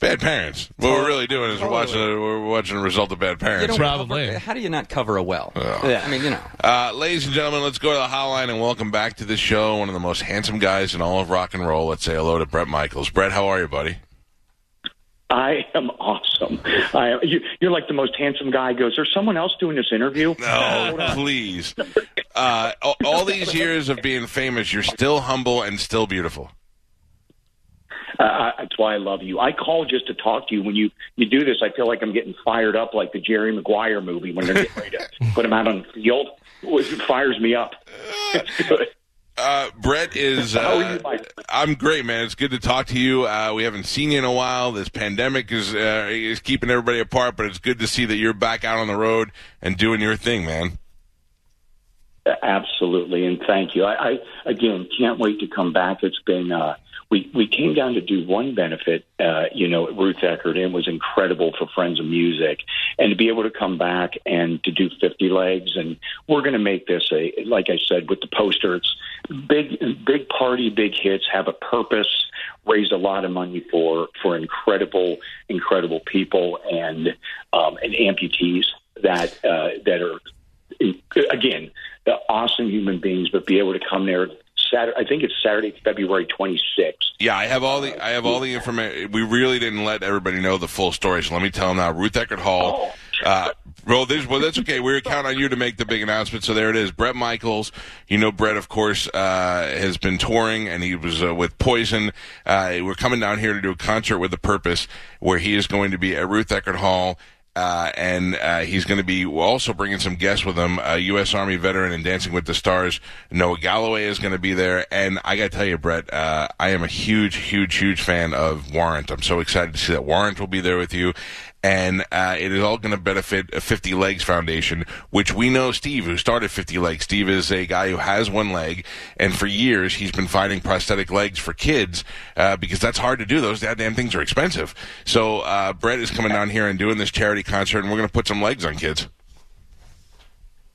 Bad parents. What we're really doing is we're watching a, we're watching a result of bad parents. don't Probably. cover- how do you not cover a well? Yeah. I mean, you know. Uh, ladies and gentlemen, let's go to the hotline and welcome back to the show one of the most handsome guys in all of rock and roll. Let's say hello to Bret Michaels. Bret, how are you, buddy? I am awesome. I, you, you're like the most handsome guy. He Goes, there's someone else doing this interview? No, please. Uh, all, all these years of being famous, you're still humble and still beautiful. Uh, that's why I love you. I call just to talk to you. When you you do this, I feel like I'm getting fired up, like the Jerry Maguire movie when they're getting ready to put him out on the field. It fires me up. It's good. Uh, Bret is. Are you, Uh, I'm great, man. It's good to talk to you. Uh, we haven't seen you in a while. This pandemic is uh, is keeping everybody apart, but it's good to see that you're back out on the road and doing your thing, man. Absolutely, and thank you. I, I again can't wait to come back. It's been uh, we we came down to do one benefit, uh, you know, at Ruth Eckerd, and it was incredible for Friends of Music, and to be able to come back and to do fifty legs, and we're going to make this a like I said with the poster. It's big, big party, big hits, have a purpose, raise a lot of money for for incredible, incredible people, and um, and amputees that uh, that are again, awesome human beings, but be able to come there Saturday. I think it's Saturday, February 26th. Yeah, I have all the I have all the information. We really didn't let everybody know the full story, so let me tell them now. Ruth Eckerd Hall. Uh, well, this, well, that's okay. We're counting on you to make the big announcement. So there it is. Bret Michaels. You know, Bret, of course, uh, has been touring, and he was uh, with Poison. Uh, we're coming down here to do a concert with a purpose, where he is going to be at Ruth Eckerd Hall. Uh, and uh, he's going to be also bringing some guests with him. A U.S. Army veteran and Dancing with the Stars, Noah Galloway is going to be there. And I got to tell you, Bret, uh, I am a huge, huge, huge fan of Warrant. I'm so excited to see that Warrant will be there with you. And uh, it is all going to benefit a 50 Legs Foundation, which we know Steve, who started 50 Legs. Steve is a guy who has one leg, and for years he's been finding prosthetic legs for kids uh, because that's hard to do. Those goddamn things are expensive. So uh, Bret is coming down here and doing this charity concert, and we're going to put some legs on kids.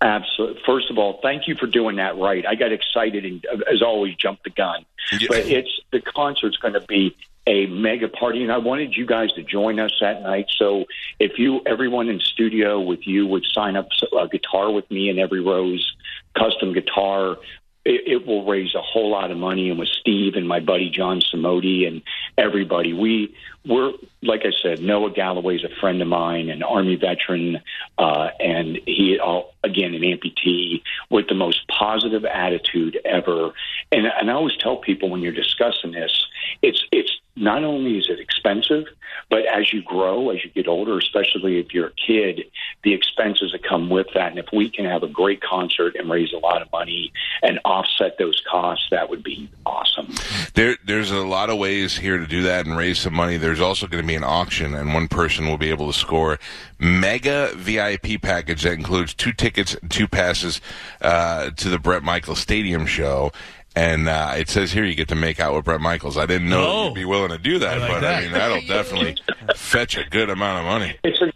Absolutely. First of all, thank you for doing that right. I got excited and, as always, jumped the gun. Yeah. But it's the concert's going to be a mega party, and I wanted you guys to join us that night. So if you, everyone in studio with you, would sign up a guitar with me and Every Rose custom guitar. It, it will raise a whole lot of money, and with Steve and my buddy John Samodi and everybody, we we're like I said, Noah Galloway's a friend of mine, an Army veteran, uh, and he uh, again an amputee with the most positive attitude ever. And, and I always tell people when you're discussing this, it's it's not only is it expensive, but as you grow, as you get older, especially if you're a kid, the expenses that come with that. And if we can have a great concert and raise a lot of money and offset those costs, that would be awesome. There, there's a lot of ways here to do that and raise some money. There's also going to be an auction, and one person will be able to score mega VIP package that includes two tickets, and two passes uh, to the Bret Michaels Stadium show. And uh, it says here you get to make out with Bret Michaels. I didn't know Oh. you'd be willing to do that, I like but that. I mean that'll definitely fetch a good amount of money. It's an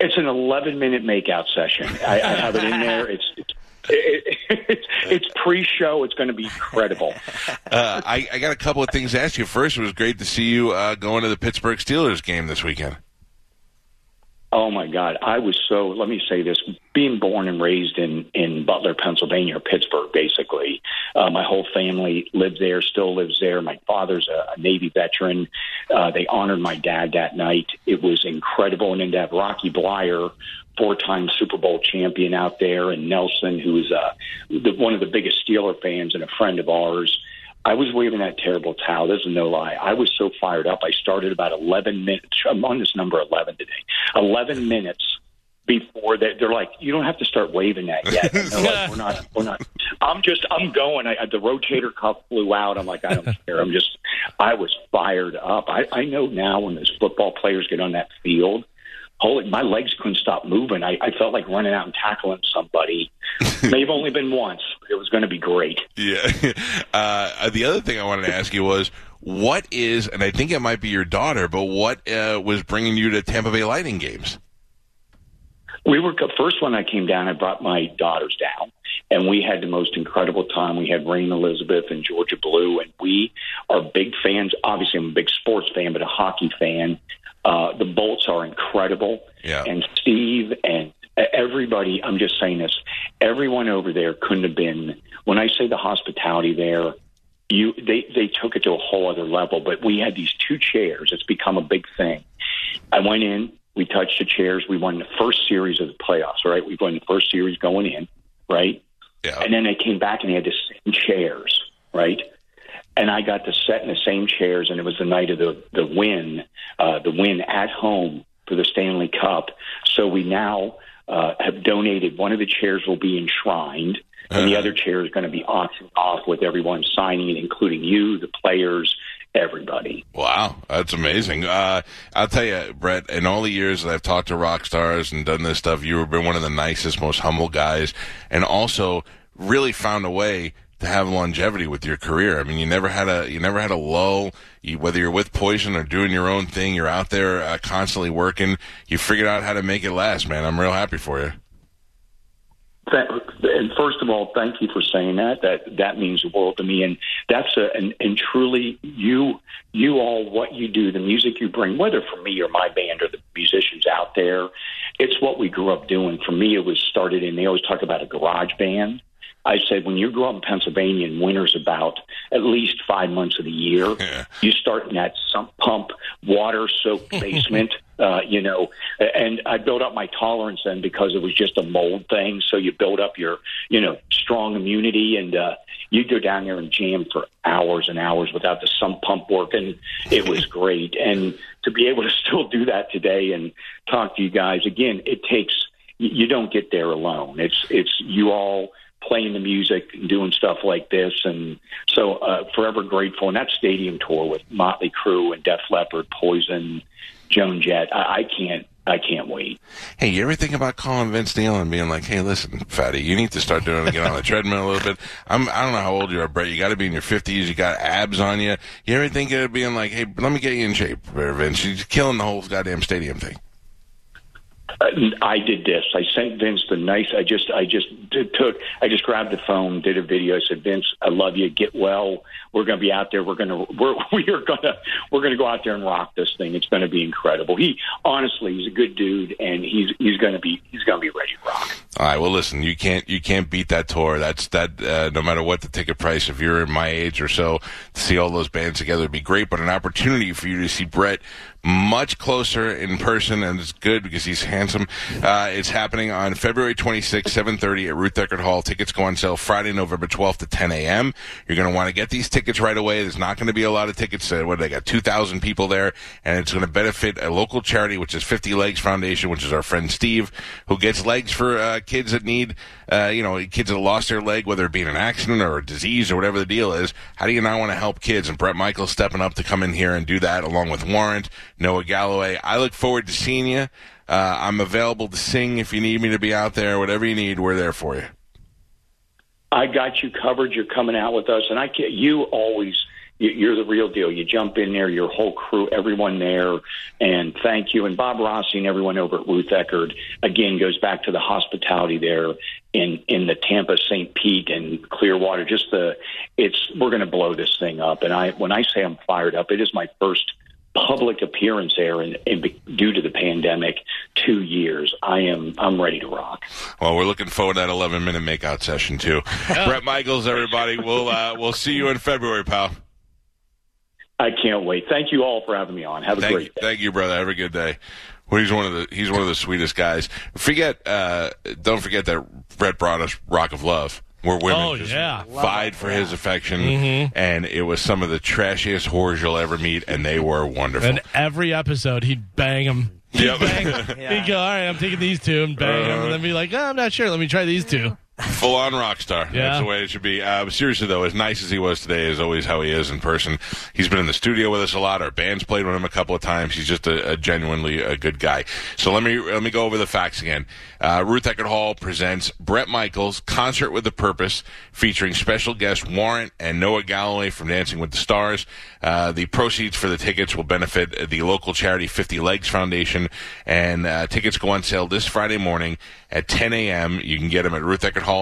it's an 11 minute makeout session. I, I have it in there. It's it's it, it's, it's pre-show. It's going to be incredible. Uh, I, I got a couple of things to ask you. First, it was great to see you uh, going to the Pittsburgh Steelers game this weekend. Oh my God, I was so. Let me say this: being born and raised in in Butler, Pennsylvania, or Pittsburgh, basically, uh, my whole family lived there, still lives there. My father's a, a Navy veteran. Uh, they honored my dad that night. It was incredible, and then to have Rocky Bleier, four-time Super Bowl champion, out there, and Nelson, who's uh, the, one of the biggest Steeler fans and a friend of ours. I was waving that terrible towel. This is no lie. I was so fired up. I started about 11 minutes. I'm on this number 11 today. 11 minutes before they, they're like, you don't have to start waving that yet. Like, we're not, we're not. I'm just, I'm going. I, the rotator cuff flew out. I'm like, I don't care. I'm just, I was fired up. I, I know now when those football players get on that field, holy, my legs couldn't stop moving. I, I felt like running out and tackling somebody. May have only been once. But it was going to be great. Yeah. Uh, the other thing I wanted to ask you was, what is, and I think it might be your daughter, but what uh, was bringing you to Tampa Bay Lightning games? We were first when I came down. I brought my daughters down, and we had the most incredible time. We had Raine Elizabeth and Georgia Blue, and we are big fans. Obviously, I'm a big sports fan, but a hockey fan. Uh, the Bolts are incredible, Yeah. and Steve and everybody. I'm just saying this. Everyone over there couldn't have been. When I say the hospitality there, you they they took it to a whole other level. But we had these two chairs. It's become a big thing. I went in. We touched the chairs. We won the first series of the playoffs. Right, we won the first series going in. Right, Yeah. and then they came back and they had the same chairs. Right, and I got to sit in the same chairs. And it was the night of the the win, uh, the win at home for the Stanley Cup. So we now uh, have donated. One of the chairs will be enshrined, and the other chair is going to be auctioned off with everyone signing it, including you, the players, everybody. Wow, that's amazing. Uh, I'll tell you, Bret, in all the years that I've talked to rock stars and done this stuff, you've been one of the nicest, most humble guys, and also really found a way to have longevity with your career. I mean, you never had a you never had a lull. You, whether you're with Poison or doing your own thing, you're out there uh, constantly working. You figured out how to make it last, man. I'm real happy for you. And first of all, thank you for saying that. That that means the world to me, and that's a and, and truly you you all what you do, the music you bring, whether for me or my band or the musicians out there, it's what we grew up doing. For me, it was started in. They always talk about a garage band. I said when you grow up in Pennsylvania and winter's about at least five months of the year, Yeah. you start in that sump pump, water soaked basement, uh, you know, and I built up my tolerance then because it was just a mold thing. So you build up your, you know, strong immunity and, uh, you'd go down there and jam for hours and hours without the sump pump working. It was great. And to be able to still do that today and talk to you guys again, it takes, you you don't get there alone. It's, it's you all, playing the music and doing stuff like this. And so, uh, forever grateful. And that stadium tour with Motley Crue and Def Leppard, Poison, Joan Jett, I, I can't, I can't wait. Hey, you ever think about calling Vince Neil and being like, "Hey, listen, fatty, you need to start doing get on the treadmill a little bit." I'm I don't know how old you are, Bret. You got to be in your fifties. You got abs on you. You ever think of being like, "Hey, let me get you in shape, Vince"? You're killing the whole goddamn stadium thing. Uh, I did this. I sent Vince the nice. I just, I just did, took. I just grabbed the phone, did a video. I said, Vince, I love you. Get well. We're going to be out there. We're going to, we're, we are going to, we're going to go out there and rock this thing. It's going to be incredible. He honestly, he's a good dude, and he's he's going to be he's going to be ready to rock. All right. Well, listen, you can't you can't beat that tour. That's that. Uh, no matter what the ticket price, if you're in my age or so, to see all those bands together would be great. But an opportunity for you to see Bret much closer in person, and it's good because he's handsome. Uh, it's happening on February 26th, 7:30 at Ruth Eckerd Hall. Tickets go on sale Friday, November 12th at 10 a.m. You're going to want to get these tickets right away. There's not going to be a lot of tickets. Uh, what they got 2,000 people there, and it's going to benefit a local charity, which is 50 Legs Foundation, which is our friend Steve, who gets legs for uh, kids that need, uh, you know, kids that lost their leg, whether it be in an accident or a disease or whatever the deal is. How do you not want to help kids? And Bret Michaels stepping up to come in here and do that, along with Warrant, Noah Galloway. I look forward to seeing you. Uh, I'm available to sing if you need me to be out there. Whatever you need, we're there for you. I got you covered. You're coming out with us, and I can't. You always. you- You're the real deal. You jump in there, your whole crew, everyone there, and thank you. And Bob Rossi and everyone over at Ruth Eckerd again goes back to the hospitality there in in the Tampa, St. Pete, and Clearwater. Just the it's we're going to blow this thing up. And I when I say I'm fired up, it is my first public appearance there, and, and due to the pandemic, two years. I am I'm ready to rock. Well, we're looking forward to that 11 minute makeout session too. Bret Michaels, everybody. We'll uh, we'll see you in February, pal. I can't wait. Thank you all for having me on. Have a Thank great you, day. thank you, brother. Have a good day. Well, he's one of the he's one of the sweetest guys. Forget, uh, don't forget that Bret brought us Rock of Love, where women Oh, just yeah. vied for his affection, Mm-hmm. and it was some of the trashiest whores you'll ever meet, and they were wonderful. And every episode, he'd bang them. He'd, Yep. bang, he'd go, all right, I'm taking these two and bang them. And then be like, oh, I'm not sure. Let me try these two. Full on rock star. Yeah. That's the way it should be. Uh, seriously, though, as nice as he was today is always how he is in person. He's been in the studio with us a lot. Our band's played with him a couple of times. He's just a, a genuinely a good guy. So let me let me go over the facts again. Uh, Ruth Eckerd Hall presents Bret Michaels Concert with a Purpose, featuring special guest Warrant and Noah Galloway from Dancing with the Stars. Uh, the proceeds for the tickets will benefit the local charity 50 Legs Foundation, and uh, tickets go on sale this Friday morning at 10 a.m. You can get them at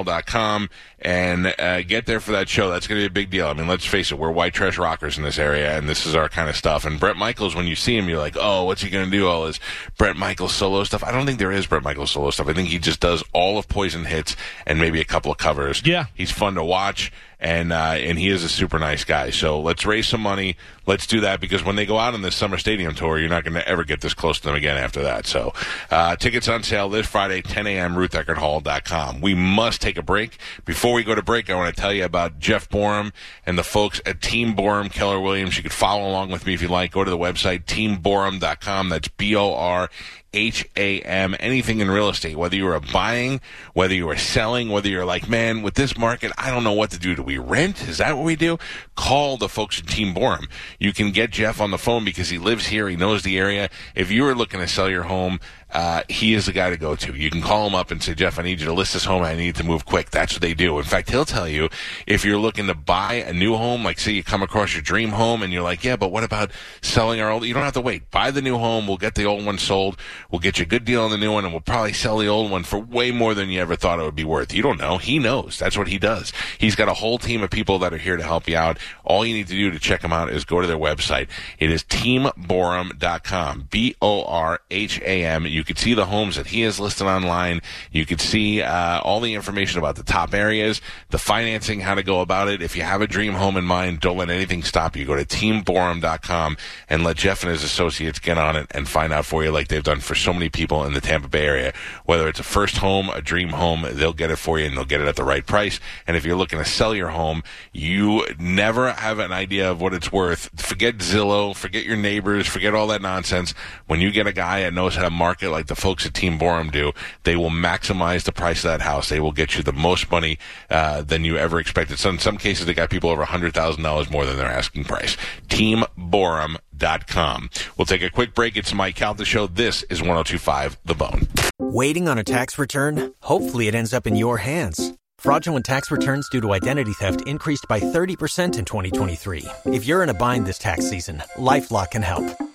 rutheckerdhall.com and uh, get there for that show. That's going to be a big deal. I mean, let's face it, we're white trash rockers in this area, and this is our kind of stuff. And Bret Michaels, when you see him, you're like, oh, what's he going to do? All his Bret Michaels solo stuff. I don't think there is Bret Michaels solo stuff. I think he just does all of Poison hits and maybe a couple of covers. Yeah. He's fun to watch and uh, and he is a super nice guy. So let's raise some money. Let's do that because when they go out on this summer stadium tour, you're not going to ever get this close to them again after that. So uh, tickets on sale this Friday, 10 a.m. RuthEckerdHall.com. We must take a break. Before we go to break, I want to tell you about Jeff Borham and the folks at Team Borham Keller Williams. You could follow along with me if you like. Go to the website teamborham.com. That's B O R H A M, anything in real estate, whether you are buying, whether you are selling, whether you're like, man, with this market, I don't know what to do. Do we rent? Is that what we do? Call the folks at Team Borham. You can get Jeff on the phone because he lives here. He knows the area. If you are looking to sell your home, uh, he is the guy to go to. You can call him up and say, Jeff, I need you to list this home. I need to move quick. That's what they do. In fact, he'll tell you if you're looking to buy a new home, like say you come across your dream home and you're like, yeah, but what about selling our old? You don't have to wait. Buy the new home. We'll get the old one sold. We'll get you a good deal on the new one and we'll probably sell the old one for way more than you ever thought it would be worth. You don't know. He knows. That's what he does. He's got a whole team of people that are here to help you out. All you need to do to check them out is go to their website. It is teamborham.com. B-O-R-H-A-M. You can see the homes that he has listed online. You could see uh, all the information about the top areas, the financing, how to go about it. If you have a dream home in mind, don't let anything stop you. Go to teamborham.com and let Jeff and his associates get on it and find out for you like they've done for so many people in the Tampa Bay area. Whether it's a first home, a dream home, they'll get it for you and they'll get it at the right price. And if you're looking to sell your home, you never have an idea of what it's worth. Forget Zillow, forget your neighbors, forget all that nonsense. When you get a guy that knows how to market like the folks at Team Borham do, they will maximize the price of that house. They will get you the most money uh, than you ever expected. So in some cases, they got people over $100,000 more than their asking price. TeamBorham.com. We'll take a quick break. It's Mike Calta Show. This is 1025 The Bone. Waiting on a tax return? Hopefully it ends up in your hands. Fraudulent tax returns due to identity theft increased by 30% in 2023. If you're in a bind this tax season, LifeLock can help.